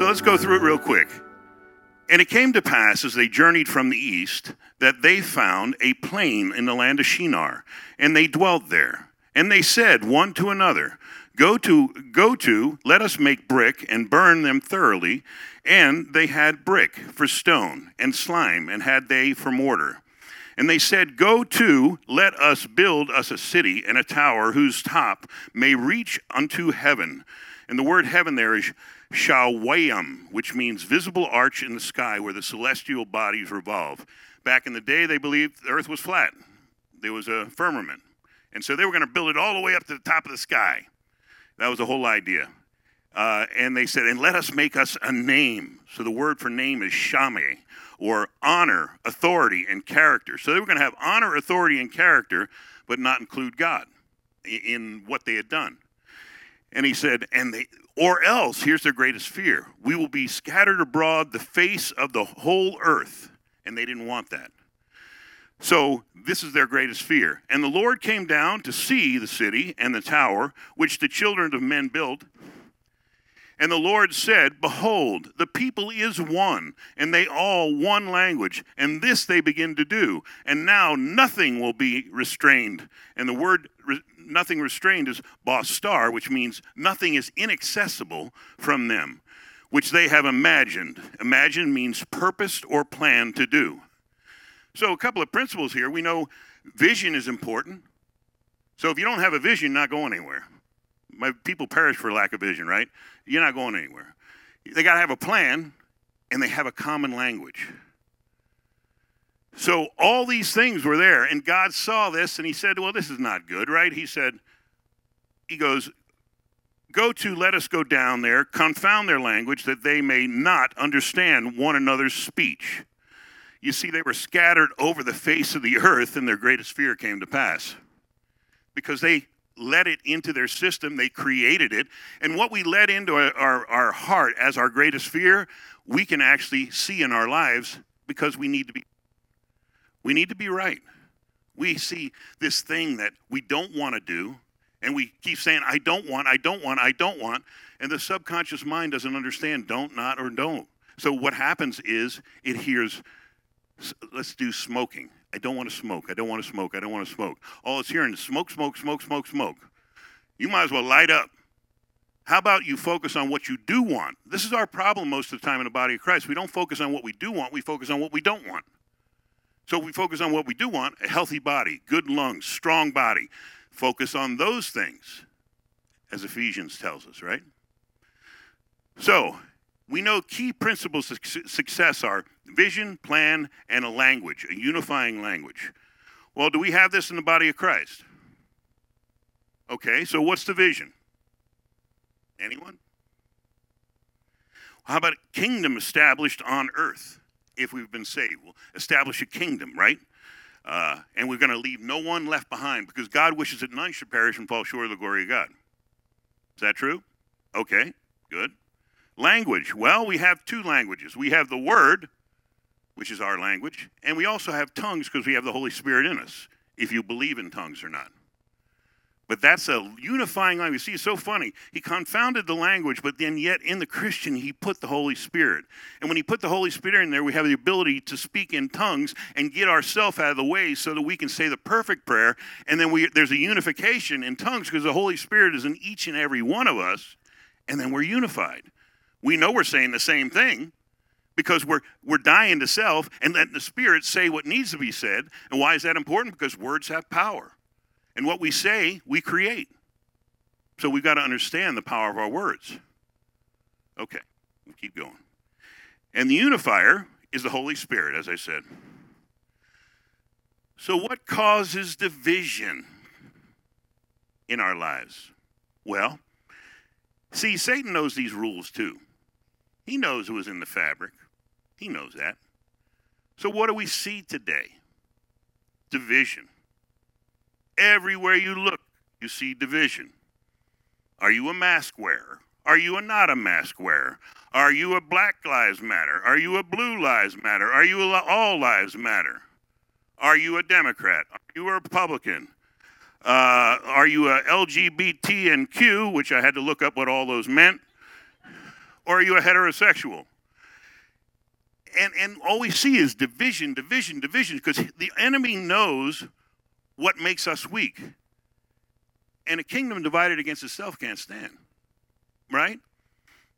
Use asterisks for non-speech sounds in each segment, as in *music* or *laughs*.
So let's go through it real quick. And it came to pass as they journeyed from the east that they found a plain in the land of Shinar, and they dwelt there. And they said one to another, Go to, go to, let us make brick and burn them thoroughly. And they had brick for stone, and slime, and had they for mortar. And they said, Go to, let us build us a city and a tower whose top may reach unto heaven. And the word heaven there is Shamayim, which means visible arch in the sky where the celestial bodies revolve. Back in the day, they believed the earth was flat, there was a firmament. And so they were going to build it all the way up to the top of the sky. That was the whole idea. Uh, and they said, and let us make us a name. So the word for name is shame, or honor, authority, and character. So they were going to have honor, authority, and character, but not include God in what they had done. And he said, and they, or else, here's their greatest fear we will be scattered abroad the face of the whole earth. And they didn't want that. So, this is their greatest fear. And the Lord came down to see the city and the tower which the children of men built. And the Lord said, Behold, the people is one, and they all one language, and this they begin to do. And now nothing will be restrained. And the word nothing restrained is bastar, which means nothing is inaccessible from them, which they have imagined. Imagine means purposed or planned to do. So, a couple of principles here. We know vision is important. So, if you don't have a vision, you're not going anywhere. My people perish for lack of vision, right? You're not going anywhere. They got to have a plan and they have a common language. So all these things were there, and God saw this and he said, Well, this is not good, right? He said, He goes, Go to, let us go down there, confound their language, that they may not understand one another's speech. You see, they were scattered over the face of the earth, and their greatest fear came to pass. Because they let it into their system, they created it. And what we let into our, our heart as our greatest fear, we can actually see in our lives because we need to be we need to be right. We see this thing that we don't want to do, and we keep saying, I don't want, I don't want, I don't want. And the subconscious mind doesn't understand don't, not, or don't. So what happens is it hears, let's do smoking. I don't want to smoke. I don't want to smoke. I don't want to smoke. All it's hearing is smoke, smoke, smoke, smoke, smoke. You might as well light up. How about you focus on what you do want? This is our problem most of the time in the body of Christ. We don't focus on what we do want, we focus on what we don't want. So we focus on what we do want a healthy body, good lungs, strong body. Focus on those things, as Ephesians tells us, right? So we know key principles of success are vision, plan, and a language, a unifying language. Well, do we have this in the body of Christ? Okay, so what's the vision? Anyone? How about kingdom established on earth? If we've been saved. We'll establish a kingdom, right? Uh, and we're going to leave no one left behind because God wishes that none should perish and fall short of the glory of God. Is that true? Okay, good. Language. Well, we have two languages. We have the Word, which is our language, and we also have tongues because we have the Holy Spirit in us, if you believe in tongues or not. But that's a unifying language. See, it's so funny. He confounded the language, but then yet in the Christian, he put the Holy Spirit. And when he put the Holy Spirit in there, we have the ability to speak in tongues and get ourselves out of the way so that we can say the perfect prayer. And then we, there's a unification in tongues because the Holy Spirit is in each and every one of us. And then we're unified. We know we're saying the same thing because we're, we're dying to self and letting the Spirit say what needs to be said. And why is that important? Because words have power. And what we say, we create. So we've got to understand the power of our words. Okay, we'll keep going. And the unifier is the Holy Spirit, as I said. So, what causes division in our lives? Well, see, Satan knows these rules too. He knows it was in the fabric, he knows that. So, what do we see today? Division. Everywhere you look, you see division. Are you a mask wearer? Are you a not a mask wearer? Are you a Black Lives Matter? Are you a Blue Lives Matter? Are you a All Lives Matter? Are you a Democrat? Are you a Republican? Uh, are you a LGBT and Q, which I had to look up what all those meant? or are you a heterosexual? And, and all we see is division, division, division, because the enemy knows what makes us weak. And a kingdom divided against itself can't stand, right?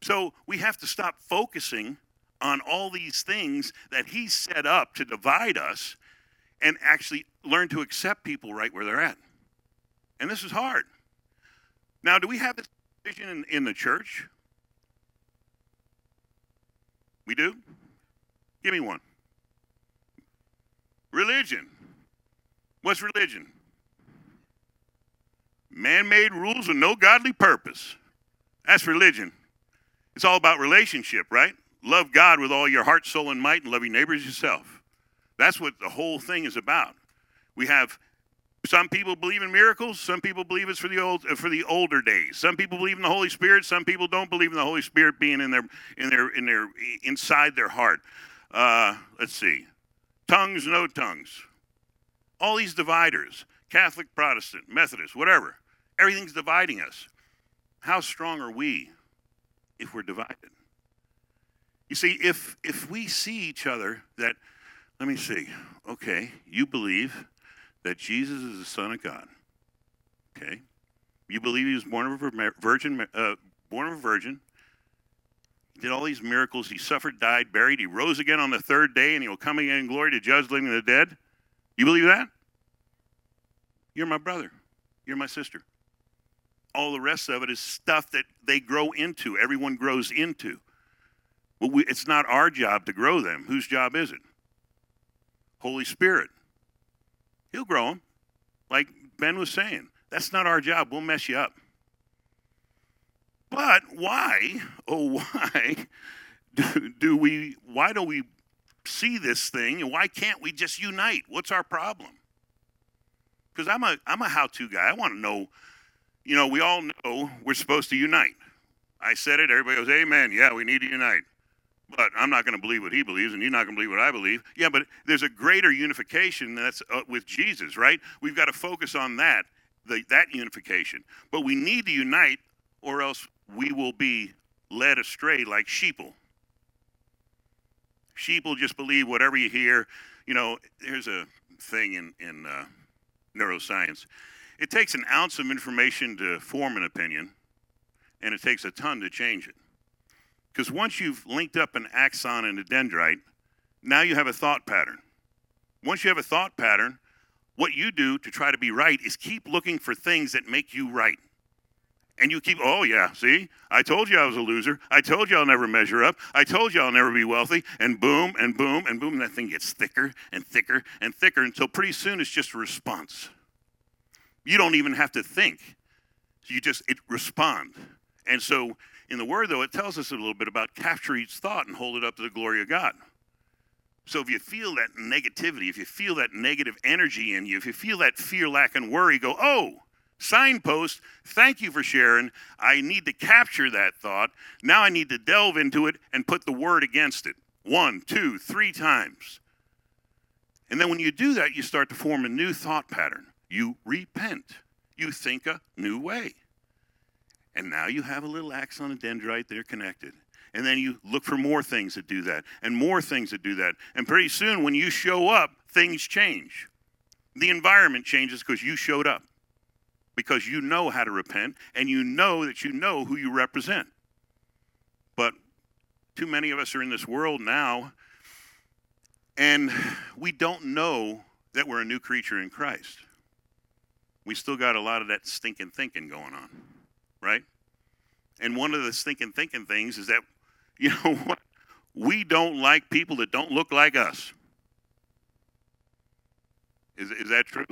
So we have to stop focusing on all these things that he set up to divide us and actually learn to accept people right where they're at. And this is hard. Now, do we have this vision in, in the church? We do? Give me one. Religion. What's religion? Man made rules with no godly purpose. That's religion. It's all about relationship, right? Love God with all your heart, soul, and might, and love your neighbors yourself. That's what the whole thing is about. We have some people believe in miracles. Some people believe it's for the old for the older days. Some people believe in the Holy Spirit. Some people don't believe in the Holy Spirit being in their in their in their inside their heart. Uh, let's see, tongues, no tongues. All these dividers, Catholic, Protestant, Methodist, whatever. Everything's dividing us. How strong are we if we're divided? You see, if if we see each other, that let me see. Okay, you believe that Jesus is the Son of God. Okay, you believe he was born of a virgin, uh, born of a virgin. Did all these miracles. He suffered, died, buried. He rose again on the third day, and he will come again in glory to judge living and the dead. You believe that? You're my brother. You're my sister. All the rest of it is stuff that they grow into. Everyone grows into. Well, we, it's not our job to grow them. Whose job is it? Holy Spirit. He'll grow them. Like Ben was saying, that's not our job. We'll mess you up. But why, oh, *laughs* why do, do we, why do we see this thing and why can't we just unite? What's our problem? Because I'm a, I'm a how to guy. I want to know, you know, we all know we're supposed to unite. I said it, everybody goes, Amen. Yeah, we need to unite but I'm not going to believe what he believes, and you're not going to believe what I believe. Yeah, but there's a greater unification that's uh, with Jesus, right? We've got to focus on that, the, that unification. But we need to unite, or else we will be led astray like sheeple. Sheep will just believe whatever you hear. You know, there's a thing in, in uh, neuroscience. It takes an ounce of information to form an opinion, and it takes a ton to change it. Because once you've linked up an axon and a dendrite, now you have a thought pattern. Once you have a thought pattern, what you do to try to be right is keep looking for things that make you right. And you keep, oh, yeah, see, I told you I was a loser. I told you I'll never measure up. I told you I'll never be wealthy. And boom, and boom, and boom, and that thing gets thicker and thicker and thicker until pretty soon it's just a response. You don't even have to think. You just it respond. And so in the Word, though, it tells us a little bit about capture each thought and hold it up to the glory of God. So if you feel that negativity, if you feel that negative energy in you, if you feel that fear, lack, and worry, go, oh, signpost, thank you for sharing. I need to capture that thought. Now I need to delve into it and put the word against it. One, two, three times. And then when you do that, you start to form a new thought pattern. You repent. You think a new way. And now you have a little axon and dendrite that are connected. And then you look for more things that do that, and more things that do that. And pretty soon, when you show up, things change. The environment changes because you showed up, because you know how to repent, and you know that you know who you represent. But too many of us are in this world now, and we don't know that we're a new creature in Christ. We still got a lot of that stinking thinking going on right? And one of the stinking thinking things is that, *laughs* you know what? We don't like people that don't look like us. Is, is that true?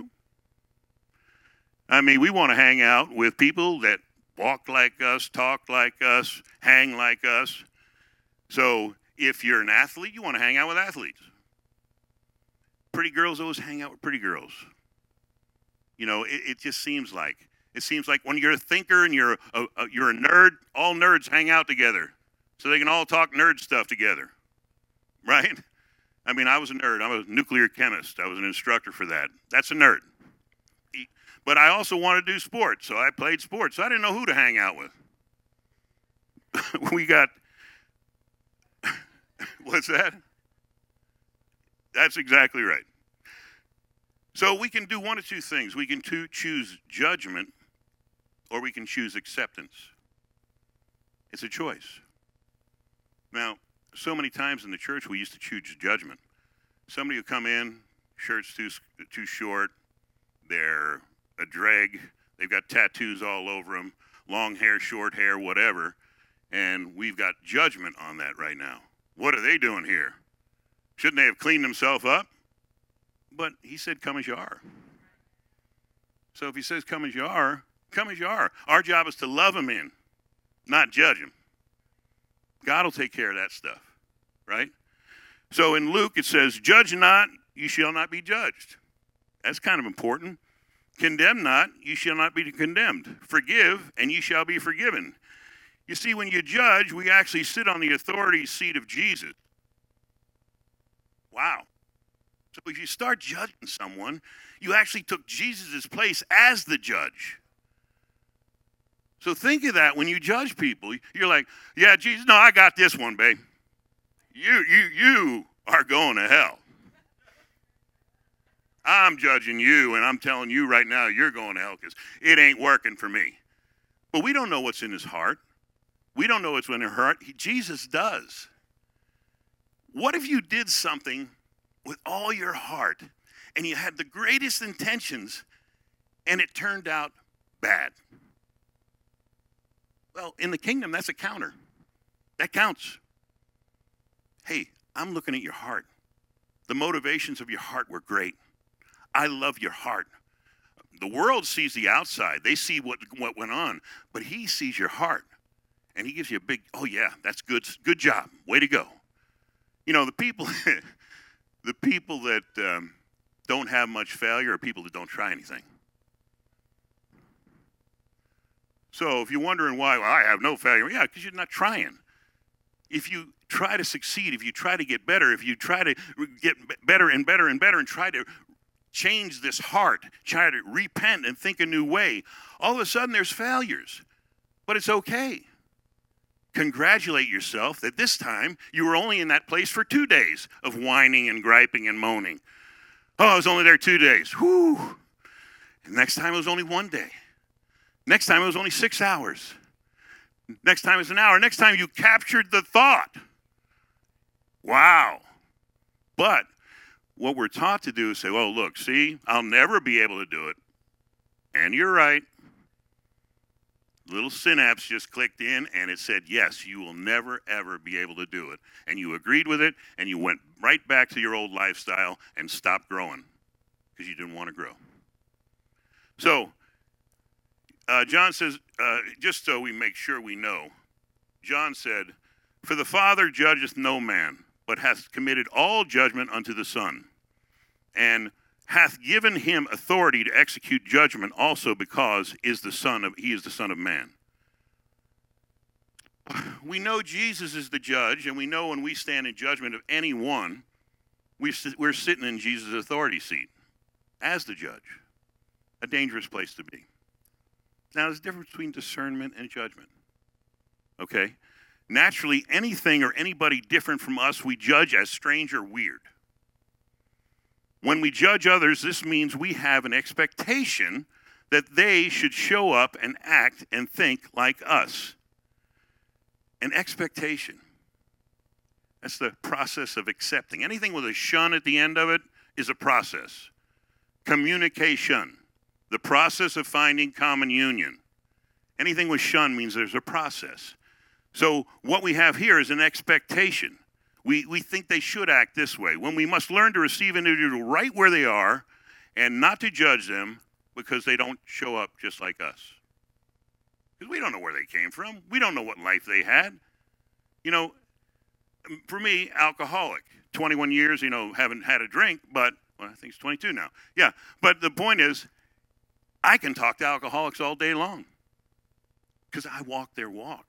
I mean, we want to hang out with people that walk like us, talk like us, hang like us. So if you're an athlete, you want to hang out with athletes. Pretty girls always hang out with pretty girls. You know, it, it just seems like it seems like when you're a thinker and you're a, a, you're a nerd, all nerds hang out together, so they can all talk nerd stuff together, right? I mean, I was a nerd. I'm a nuclear chemist. I was an instructor for that. That's a nerd. But I also wanted to do sports, so I played sports. So I didn't know who to hang out with. *laughs* we got *laughs* What's that? That's exactly right. So we can do one of two things. We can choose judgment or we can choose acceptance. It's a choice. Now, so many times in the church we used to choose judgment. Somebody would come in, shirt's too too short, they're a dreg, they've got tattoos all over them, long hair, short hair, whatever, and we've got judgment on that right now. What are they doing here? Shouldn't they have cleaned themselves up? But he said, Come as you are. So if he says, Come as you are, come as you are. Our job is to love him in, not judge him. God will take care of that stuff, right? So in Luke, it says, Judge not, you shall not be judged. That's kind of important. Condemn not, you shall not be condemned. Forgive, and you shall be forgiven. You see, when you judge, we actually sit on the authority seat of Jesus. Wow. So if you start judging someone, you actually took Jesus' place as the judge. So think of that when you judge people. You're like, yeah, Jesus, no, I got this one, babe. You, you, you are going to hell. I'm judging you, and I'm telling you right now, you're going to hell because it ain't working for me. But we don't know what's in his heart. We don't know what's in her heart. He, Jesus does. What if you did something with all your heart and you had the greatest intentions and it turned out bad? Well, in the kingdom, that's a counter. That counts. Hey, I'm looking at your heart. The motivations of your heart were great. I love your heart. The world sees the outside, they see what, what went on, but he sees your heart. And he gives you a big, oh, yeah, that's good, good job. Way to go. You know, the people, *laughs* the people that um, don't have much failure are people that don't try anything. So if you're wondering why, well, I have no failure, yeah, because you're not trying. If you try to succeed, if you try to get better, if you try to get better and better and better and try to change this heart, try to repent and think a new way, all of a sudden there's failures. But it's okay. Congratulate yourself that this time you were only in that place for two days of whining and griping and moaning. Oh, I was only there two days. And next time it was only one day. Next time it was only six hours. Next time it's an hour. Next time you captured the thought. Wow. But what we're taught to do is say, well, look, see, I'll never be able to do it. And you're right. Little synapse just clicked in and it said, yes, you will never, ever be able to do it. And you agreed with it and you went right back to your old lifestyle and stopped growing because you didn't want to grow. So, uh, John says, uh, just so we make sure we know, John said, For the Father judgeth no man, but hath committed all judgment unto the Son, and hath given him authority to execute judgment also because is the son of he is the son of man we know jesus is the judge and we know when we stand in judgment of anyone we, we're sitting in jesus' authority seat as the judge a dangerous place to be now, there's a difference between discernment and judgment. Okay? Naturally, anything or anybody different from us we judge as strange or weird. When we judge others, this means we have an expectation that they should show up and act and think like us. An expectation. That's the process of accepting. Anything with a shun at the end of it is a process. Communication the process of finding common union. Anything with shun means there's a process. So, what we have here is an expectation. We, we think they should act this way when we must learn to receive an individual right where they are and not to judge them because they don't show up just like us. Because we don't know where they came from, we don't know what life they had. You know, for me, alcoholic, 21 years, you know, haven't had a drink, but well, I think it's 22 now. Yeah, but the point is, I can talk to alcoholics all day long because I walk their walk.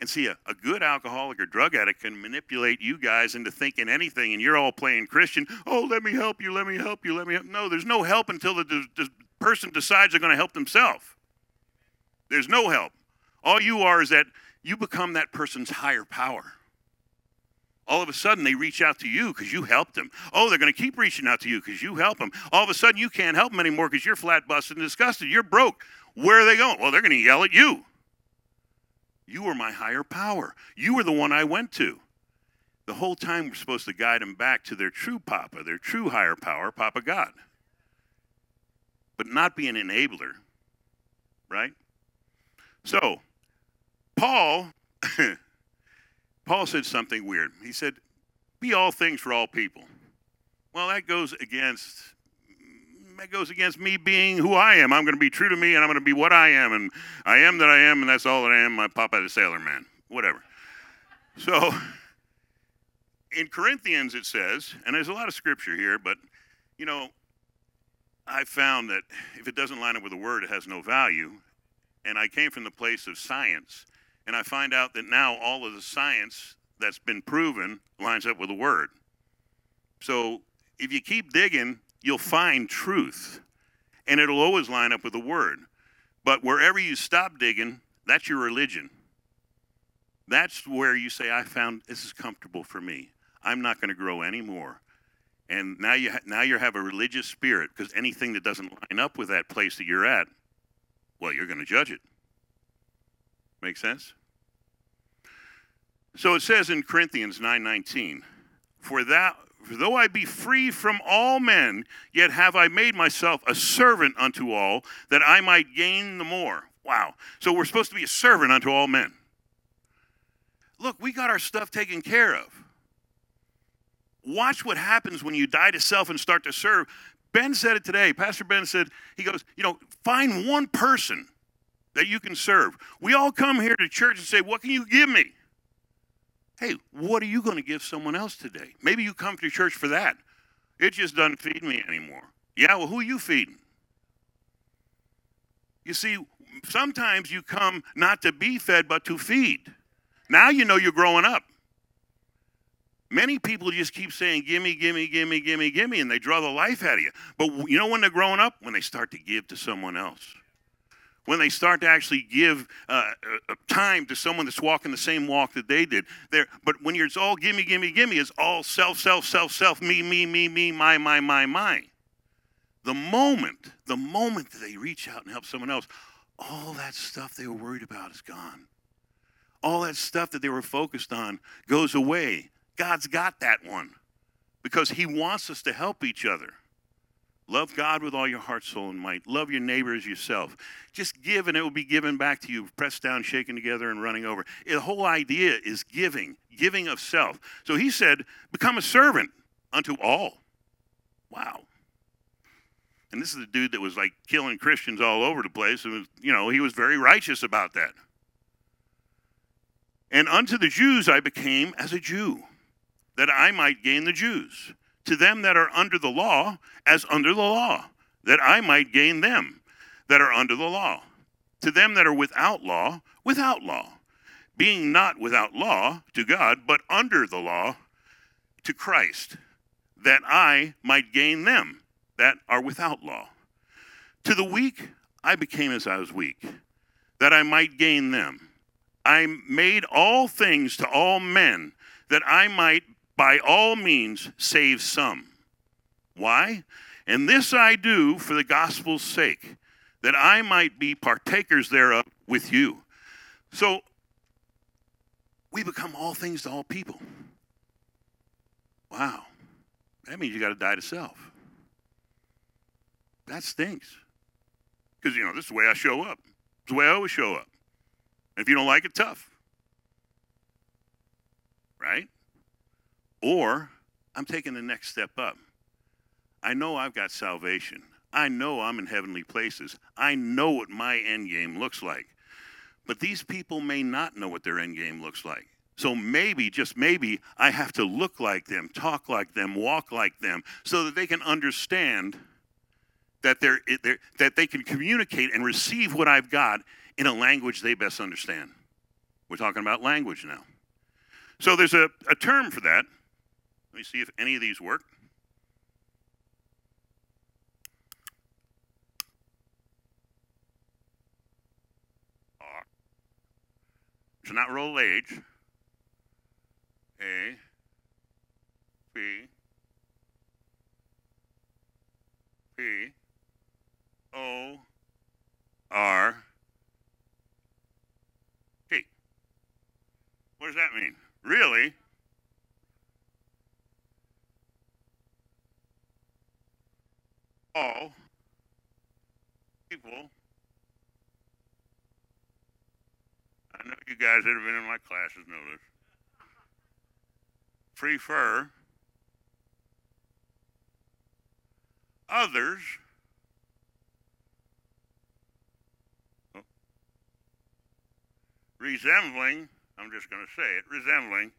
And see, a, a, good alcoholic or drug addict can manipulate you guys into thinking anything, and you're all playing Christian. Oh, let me help you, let me help you, let me help. No, there's no help until the, the, the person decides they're going to help themselves. There's no help. All you are is that you become that person's higher power. all of a sudden they reach out to you because you helped them. Oh, they're going to keep reaching out to you because you help them. All of a sudden you can't help them anymore because you're flat busted and disgusted. You're broke. Where are they going? Well, they're going to yell at you. You were my higher power. You were the one I went to. The whole time we're supposed to guide them back to their true Papa, their true higher power, Papa God. But not be an enabler, right? So, Paul *coughs* Paul said something weird. He said, "Be all things for all people." Well, that goes against that goes against me being who I am. I'm going to be true to me, and I'm going to be what I am, and I am that I am, and that's all that I am. My papa, the sailor man, whatever. So, in Corinthians, it says, and there's a lot of scripture here, but you know, I found that if it doesn't line up with the word, it has no value. And I came from the place of science and I find out that now all of the science that's been proven lines up with the word. So if you keep digging, you'll find truth, and it'll always line up with the word. But wherever you stop digging, that's your religion. That's where you say, I found this is comfortable for me. I'm not going to grow anymore. And now you ha- now you have a religious spirit because anything that doesn't line up with that place that you're at, well, you're going to judge it. Make sense? So it says in Corinthians 9:19, "For that though I be free from all men, yet have I made myself a servant unto all, that I might gain the more." Wow. So we're supposed to be a servant unto all men. Look, we got our stuff taken care of. Watch what happens when you die to self and start to serve. Ben said it today. Pastor Ben said, he goes, you know, find one person that you can serve. We all come here to church and say, What can you give me? Hey, what are you going to give someone else today? Maybe you come to church for that. It just doesn't feed me anymore. Yeah, well, who are you feeding? You see, sometimes you come not to be fed, but to feed. Now you know you're growing up. Many people just keep saying, gimme, gimme, gimme, gimme, gimme, and they draw the life out of you. But you know when they're growing up? When they start to give to someone else when they start to actually give uh, uh, time to someone that's walking the same walk that they did. There, but when you're, it's all gimme, gimme, gimme, it's all self, self, self, self, me, me, me, me, my, my, my, my. The moment, the moment that they reach out and help someone else, all that stuff they were worried about is gone. All that stuff that they were focused on goes away. God's got that one because He wants us to help each other. Love God with all your heart, soul, and might. Love your neighbor as yourself. Just give, and it will be given back to you, pressed down, shaken together, and running over. The whole idea is giving, giving of self. So he said, become a servant unto all. Wow. And this is a dude that was like killing Christians all over the place. And, you know, he was very righteous about that. And unto the Jews I became as a Jew, that I might gain the Jews to them that are under the law as under the law, that I might gain them that are under the law. To them that are without law, without law, being not without law to God, but under the law to Christ, that I might gain them that are without law. To the weak I became as I was weak, that I might gain them. I made all things to all men, that I might by all means save some. Why? And this I do for the gospel's sake, that I might be partakers thereof with you. So we become all things to all people. Wow. That means you got to die to self. That stinks. Because, you know, this is the way I show up. It's the way I always show up. And if you don't like it, tough. Right? Or I'm taking the next step up. I know I've got salvation. I know I'm in heavenly places. I know what my end game looks like. But these people may not know what their end game looks like. So maybe, just maybe, I have to look like them, talk like them, walk like them, so that they can understand that, they're, they're, that they can communicate and receive what I've got in a language they best understand. We're talking about language now. So there's a, a term for that. Me see if any of these work. Ah. It's not roll age. A. P P O R T. What does that mean? Really? All people. I know you guys that have been in my classes know this. Prefer others resembling, I'm just going to say it, resembling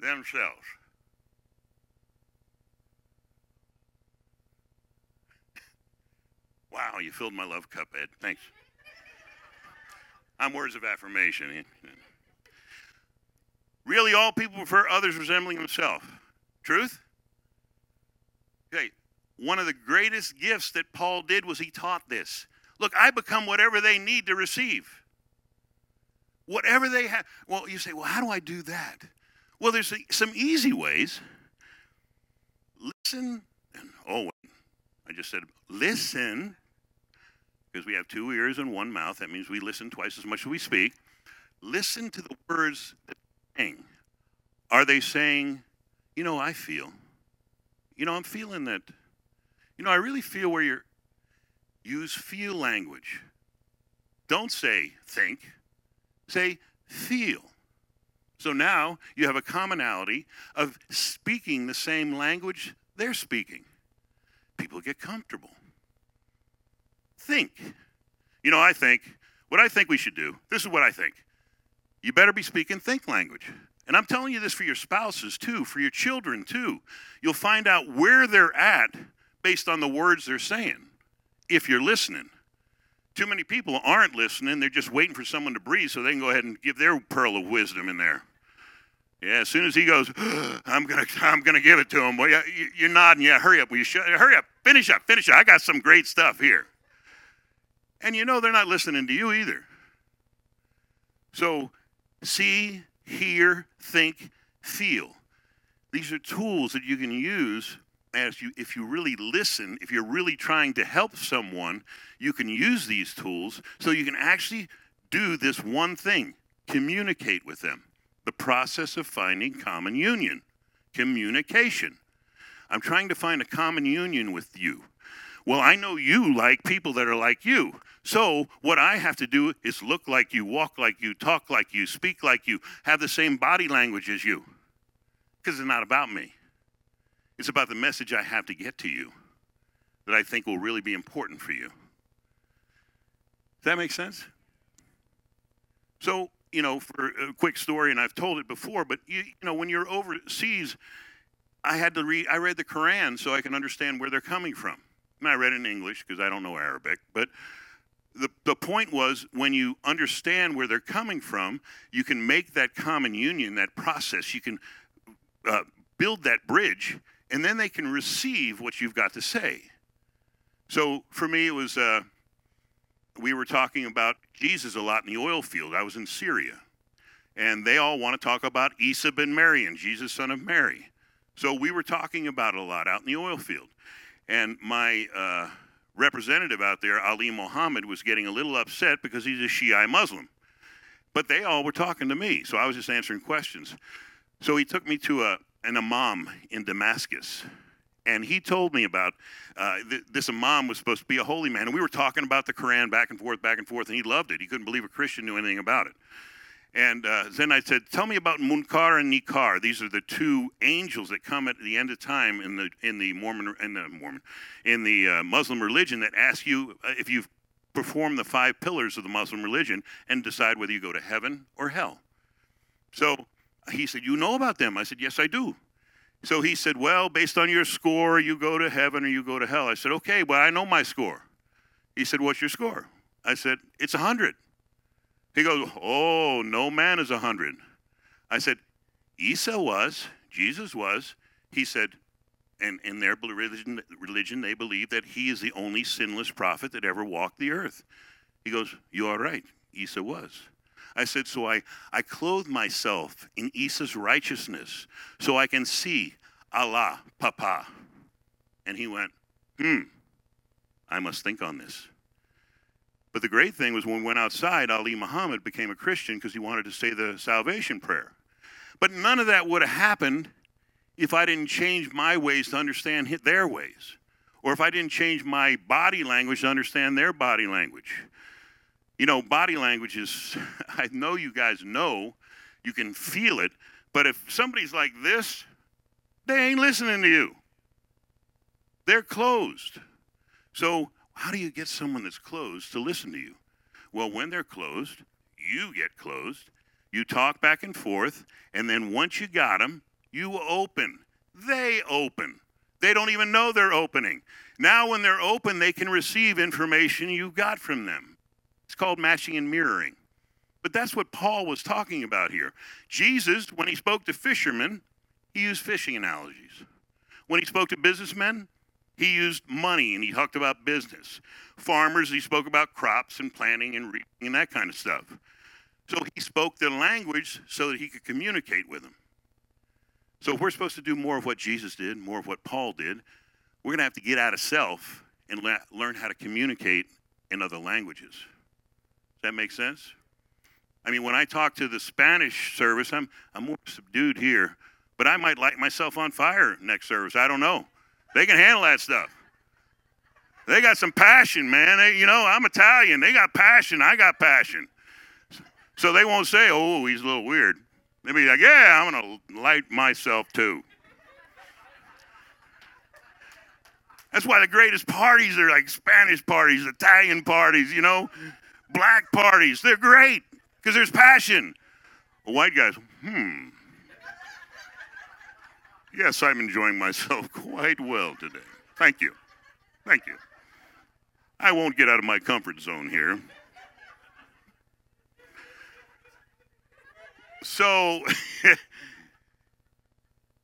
themselves. Wow, you filled my love cup, Ed. Thanks. I'm words of affirmation. Really, all people prefer others resembling themselves. Truth? Okay, one of the greatest gifts that Paul did was he taught this. Look, I become whatever they need to receive. Whatever they have. Well, you say, well, how do I do that? Well, there's some easy ways. Listen, and oh, I just said, listen, because we have two ears and one mouth. That means we listen twice as much as we speak. Listen to the words that they're saying. Are they saying, you know, I feel. You know, I'm feeling that. You know, I really feel where you're. Use feel language. Don't say think, say feel. So now you have a commonality of speaking the same language they're speaking. People get comfortable. Think. You know, I think, what I think we should do, this is what I think. You better be speaking think language. And I'm telling you this for your spouses too, for your children too. You'll find out where they're at based on the words they're saying if you're listening. Too many people aren't listening. They're just waiting for someone to breathe so they can go ahead and give their pearl of wisdom in there. Yeah, as soon as he goes, *gasps* I'm gonna, I'm gonna give it to him. Well, yeah, you're nodding. Yeah, hurry up. Will you shut? Hurry up. Finish up. Finish up. I got some great stuff here. And you know they're not listening to you either. So see hear, think, feel. These are tools that you can use as you if you really listen, if you're really trying to help someone, you can use these tools so you can actually do this one thing, communicate with them. The process of finding common union, communication. I'm trying to find a common union with you. Well, I know you like people that are like you. So, what I have to do is look like you, walk like you, talk like you, speak like you, have the same body language as you. Because it's not about me. It's about the message I have to get to you that I think will really be important for you. Does that make sense? So, you know, for a quick story, and I've told it before, but you, you know, when you're overseas, I had to read, I read the Quran so I can understand where they're coming from. And I read it in English because I don't know Arabic, but the, the point was when you understand where they're coming from, you can make that common union, that process, you can uh, build that bridge, and then they can receive what you've got to say. So for me, it was uh, we were talking about Jesus a lot in the oil field. I was in Syria, and they all want to talk about Isa ben Marian, Jesus, son of Mary. So we were talking about it a lot out in the oil field. And my uh, representative out there, Ali Mohammed, was getting a little upset because he's a Shiite Muslim. But they all were talking to me, so I was just answering questions. So he took me to a, an imam in Damascus, and he told me about uh, th- this imam was supposed to be a holy man, and we were talking about the Quran back and forth, back and forth, and he loved it. He couldn't believe a Christian knew anything about it. And uh, then I said, "Tell me about Munkar and Nakir. These are the two angels that come at the end of time in the in the Mormon in the Mormon in the uh, Muslim religion that ask you uh, if you've performed the five pillars of the Muslim religion and decide whether you go to heaven or hell." So he said, "You know about them?" I said, "Yes, I do." So he said, "Well, based on your score, you go to heaven or you go to hell." I said, "Okay, well, I know my score." He said, "What's your score?" I said, "It's a hundred. He goes, Oh, no man is a hundred. I said, Isa was, Jesus was. He said, and in their religion, religion, they believe that he is the only sinless prophet that ever walked the earth. He goes, You are right. Isa was. I said, So I, I clothe myself in Isa's righteousness so I can see Allah, Papa. And he went, Hmm, I must think on this. But the great thing was when we went outside, Ali Muhammad became a Christian because he wanted to say the salvation prayer. But none of that would have happened if I didn't change my ways to understand their ways, or if I didn't change my body language to understand their body language. You know, body language is, *laughs* I know you guys know, you can feel it, but if somebody's like this, they ain't listening to you. They're closed. So, how do you get someone that's closed to listen to you? Well, when they're closed, you get closed. You talk back and forth, and then once you got them, you open. They open. They don't even know they're opening. Now, when they're open, they can receive information you got from them. It's called matching and mirroring. But that's what Paul was talking about here. Jesus, when he spoke to fishermen, he used fishing analogies. When he spoke to businessmen, he used money and he talked about business. Farmers, he spoke about crops and planting and reaping and that kind of stuff. So he spoke their language so that he could communicate with them. So if we're supposed to do more of what Jesus did, more of what Paul did, we're going to have to get out of self and le- learn how to communicate in other languages. Does that make sense? I mean, when I talk to the Spanish service, I'm, I'm more subdued here, but I might light myself on fire next service. I don't know. They can handle that stuff. They got some passion, man. They, you know, I'm Italian. They got passion. I got passion. So they won't say, oh, he's a little weird. They'll be like, yeah, I'm going to light myself too. That's why the greatest parties are like Spanish parties, Italian parties, you know, black parties. They're great because there's passion. white guys, hmm. Yes, I'm enjoying myself *laughs* quite well today. Thank you. Thank you. I won't get out of my comfort zone here. So, *laughs*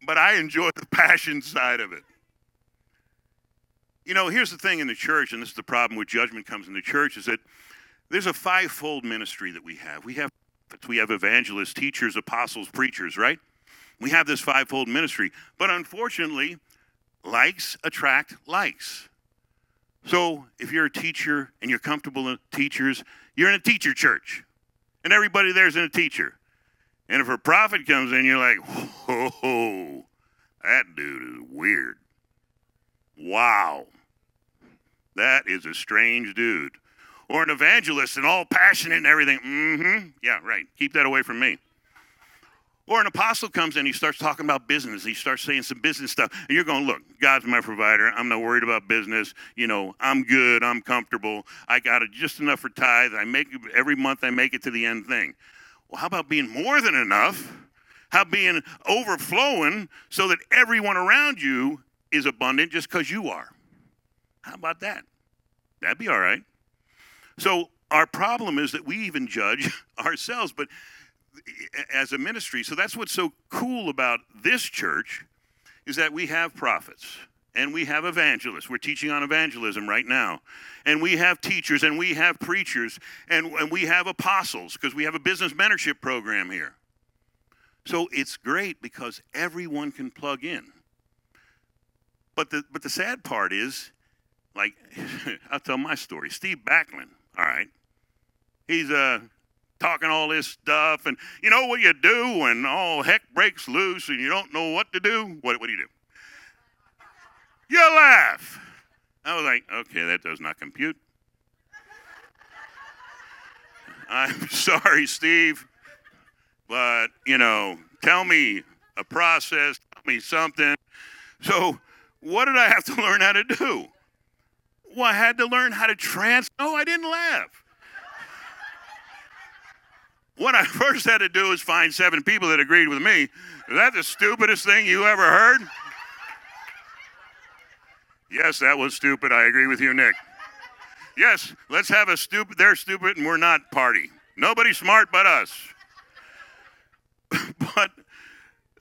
but I enjoy the passion side of it. You know, here's the thing in the church, and this is the problem with judgment comes in the church, is that there's a fivefold ministry that we have. We have we have evangelists, teachers, apostles, preachers, right? We have this fivefold ministry. But unfortunately, likes attract likes. So if you're a teacher and you're comfortable with teachers, you're in a teacher church. And everybody there's in a teacher. And if a prophet comes in, you're like, whoa, that dude is weird. Wow. That is a strange dude. Or an evangelist and all passionate and everything. Mm-hmm. Yeah, right. Keep that away from me. Or an apostle comes in, he starts talking about business. He starts saying some business stuff. And you're going, look, God's my provider. I'm not worried about business. You know, I'm good. I'm comfortable. I got it just enough for tithe. I make every month I make it to the end thing. Well, how about being more than enough? How being overflowing so that everyone around you is abundant just because you are? How about that? That'd be all right. So our problem is that we even judge *laughs* ourselves, but as a ministry. So that's what's so cool about this church is that we have prophets and we have evangelists. We're teaching on evangelism right now. And we have teachers and we have preachers and, and we have apostles because we have a business mentorship program here. So it's great because everyone can plug in. But the, but the sad part is, like, *laughs* I'll tell my story. Steve Backlund, all right, he's a talking all this stuff, and you know what you do when all heck breaks loose and you don't know what to do? What, what do you do? You laugh. I was like, okay, that does not compute. *laughs* I'm sorry, Steve, but you know, tell me a process, tell me something. So, what did I have to *laughs* learn how to do? Well, I had to learn how to trans. No, I didn't laugh. What I *laughs* first had to do was find seven people that agreed with me. Is that the stupidest thing you ever heard? Yes, that was stupid. I agree with you, Nick. Yes, let's have a stupid, they're stupid and we're not party. Nobody smart but us. *laughs* but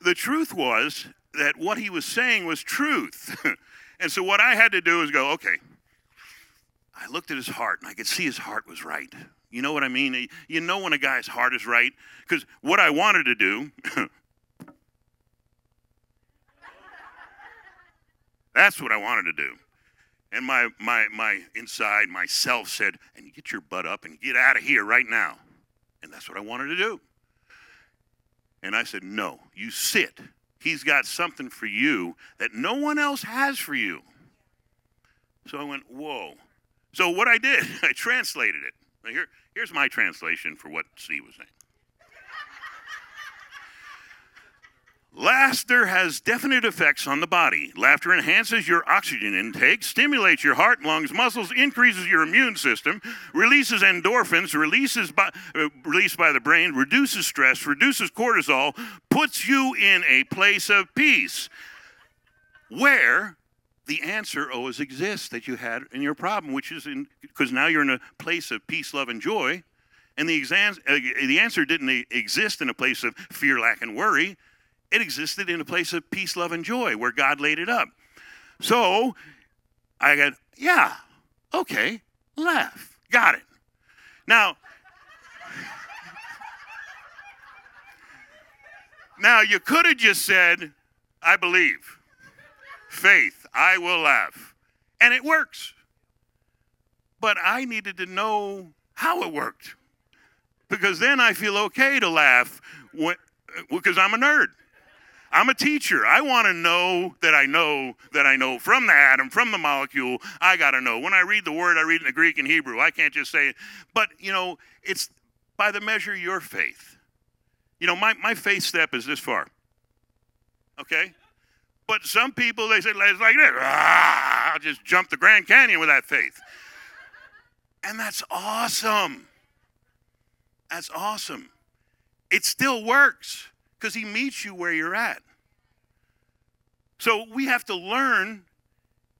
the truth was that what he was saying was truth. *laughs* and so what I had to do is go, okay, I looked at his heart and I could see his heart was right You know what I mean? You know when a guy's heart is right? Because what I wanted to do, *laughs* that's what I wanted to do. And my, my, my inside, myself said, and get your butt up and get out of here right now. And that's what I wanted to do. And I said, no, you sit. He's got something for you that no one else has for you. So I went, whoa. So what I did, *laughs* I translated it. Here, here's my translation for what Steve was saying. Laughter has definite effects on the body. Laughter enhances your oxygen intake, stimulates your heart, lungs, muscles, increases your immune system, releases endorphins, releases by, uh, released by the brain, reduces stress, reduces cortisol, puts you in a place of peace where the answer always exists that you had in your problem, which is in because now you're in a place of peace, love, and joy. And the, exam, uh, the answer didn't exist in a place of fear, lack, and worry it existed in a place of peace, love, and joy where God laid it up. So I got, yeah, okay, laugh. Got it. Now, *laughs* now you could have just said, I believe. Faith, I will laugh. And it works. But I needed to know how it worked. Because then I feel okay to laugh because uh, I'm a nerd. I'm a teacher. I want to know that I know that I know from the atom, from the molecule. I got to know. When I read the word, I read in the Greek and Hebrew. I can't just say. But, you know, it's by the measure of your faith. You know, my, my faith step is this far. Okay? But some people, they say, it's like this. Ah, I'll just jump the Grand Canyon with that faith. And that's awesome. That's awesome. It still works because he meets you where you're at. So we have to learn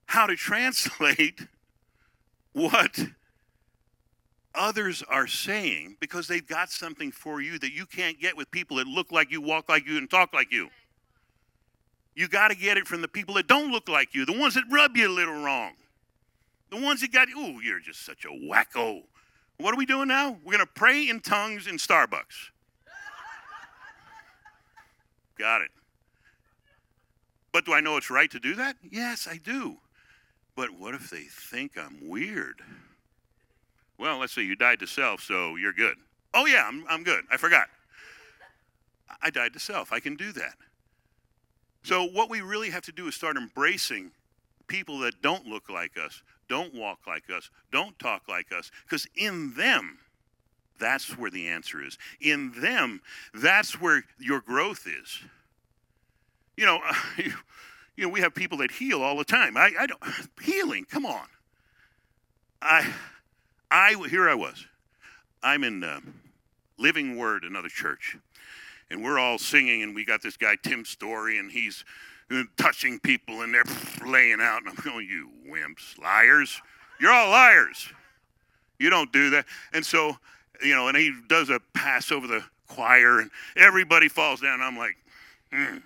how to translate *laughs* what others are saying because they've got something for you that you can't get with people that look like you, walk like you, and talk like you. You got to get it from the people that don't look like you, the ones that rub you a little wrong, the ones that got, you, oh, you're just such a wacko. What are we doing now? We're going to pray in tongues in Starbucks. Got it. But do I know it's right to do that? Yes, I do. But what if they think I'm weird? Well, let's say you died to self, so you're good. Oh, yeah, I'm, I'm good. I forgot. I died to self. I can do that. So, what we really have to do is start embracing people that don't look like us, don't walk like us, don't talk like us, because in them, that's where the answer is. In them, that's where your growth is. You know, *laughs* you, know, we have people that heal all the time. I, I don't *sighs* healing. Come on. I, I here I was. I'm in uh, Living Word, another church, and we're all singing, and we got this guy Tim Storey, and he's uh, touching people, and they're *laughs* laying out, and I'm going, you wimps, liars. You're all liars. You don't do that. And so you know, and he does a pass over the choir, and everybody falls down. I'm like, mm,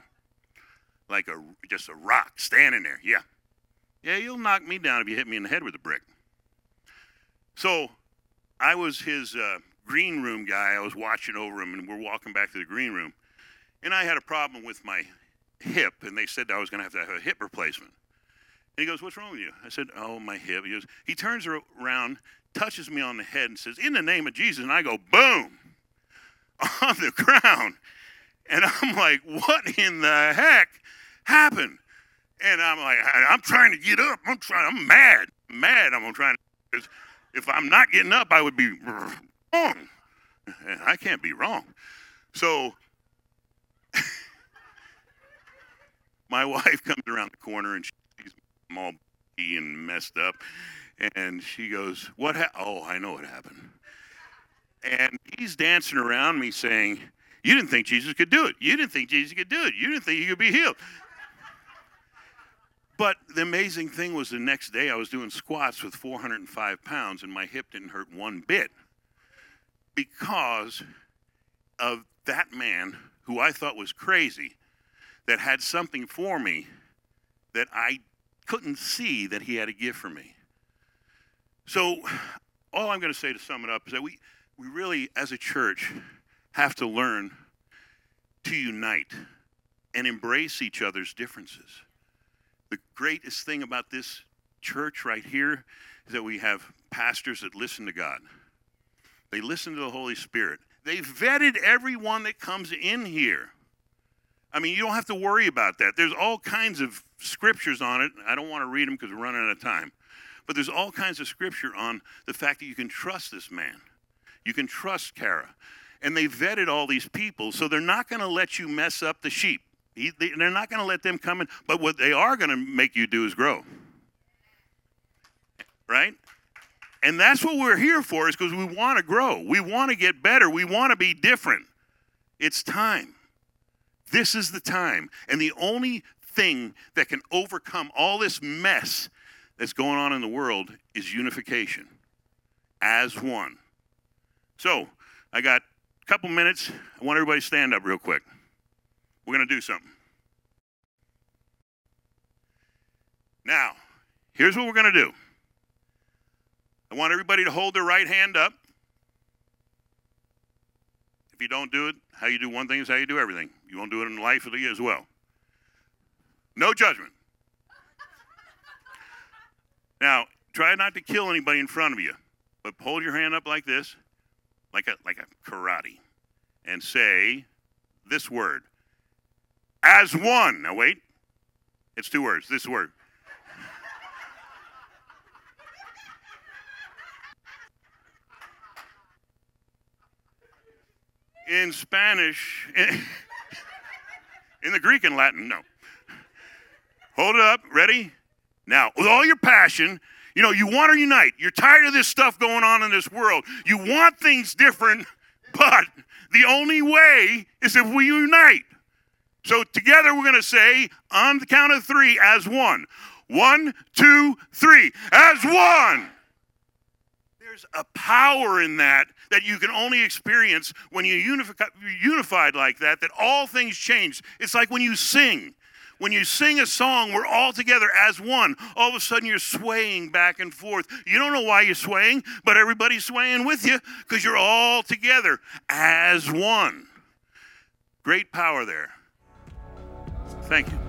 like a just a rock standing there. Yeah, yeah, you'll knock me down if you hit me in the head with a brick. So, I was his uh, green room guy. I was watching over him, and we're walking back to the green room, and I had a problem with my hip, and they said I was going to have to have a hip replacement. And he goes, "What's wrong with you?" I said, "Oh, my hip." He goes, he turns around touches me on the head and says, In the name of Jesus. And I go, boom, *laughs* on the ground. And I'm like, What in the heck happened? And I'm like, I'm trying to get up. I'm trying, I'm mad. Mad. I'm trying to, if I'm not getting up, I would be wrong. And I can't be wrong. So *laughs* my wife comes around the corner and she's all and messed up. And she goes, What? Ha- oh, I know what happened. And he's dancing around me saying, You didn't think Jesus could do it. You didn't think Jesus could do it. You didn't think he could be healed. But the amazing thing was the next day I was doing squats with 405 pounds and my hip didn't hurt one bit because of that man who I thought was crazy that had something for me that I couldn't see that he had a gift for me. So, all I'm going to say to sum it up is that we, we really, as a church, have to learn to unite and embrace each other's differences. The greatest thing about this church right here is that we have pastors that listen to God. They listen to the Holy Spirit. They vetted everyone that comes in here. I mean, you don't have to worry about that. There's all kinds of scriptures on it. I don't want to read them because we're running out of time. But there's all kinds of scripture on the fact that you can trust this man. You can trust Kara. And they vetted all these people, so they're not going to let you mess up the sheep. He, they, they're not going to let them come in. But what they are going to make you do is grow. Right? And that's what we're here for, is because we want to grow. We want to get better. We want to be different. It's time. This is the time. And the only thing that can overcome all this mess that's going on in the world is unification as one. So, I got a couple minutes. I want everybody to stand up real quick. We're going to do something. Now, here's what we're going to do. I want everybody to hold their right hand up. If you don't do it, how you do one thing is how you do everything. You won't do it in life as well. No judgment. Now, try not to kill anybody in front of you, but hold your hand up like this, like a like a karate, and say this word. As one. Now wait. It's two words. This word. In Spanish, *laughs* in, the Greek and Latin, no. Hold it up. Ready? Now, with all your passion, you know, you want to unite. You're tired of this stuff going on in this world. You want things different, *laughs* but the only way is if we unite. So together we're going to say on the count of three as one. One, two, three. As one. There's a power in that that you can only experience when you're unified like that, that all things change. It's like when you sing. When you sing a song, we're all together as one. All of a sudden, you're swaying back and forth. You don't know why you're swaying, but everybody's swaying with you because you're all together as one. Great power there. Thank you.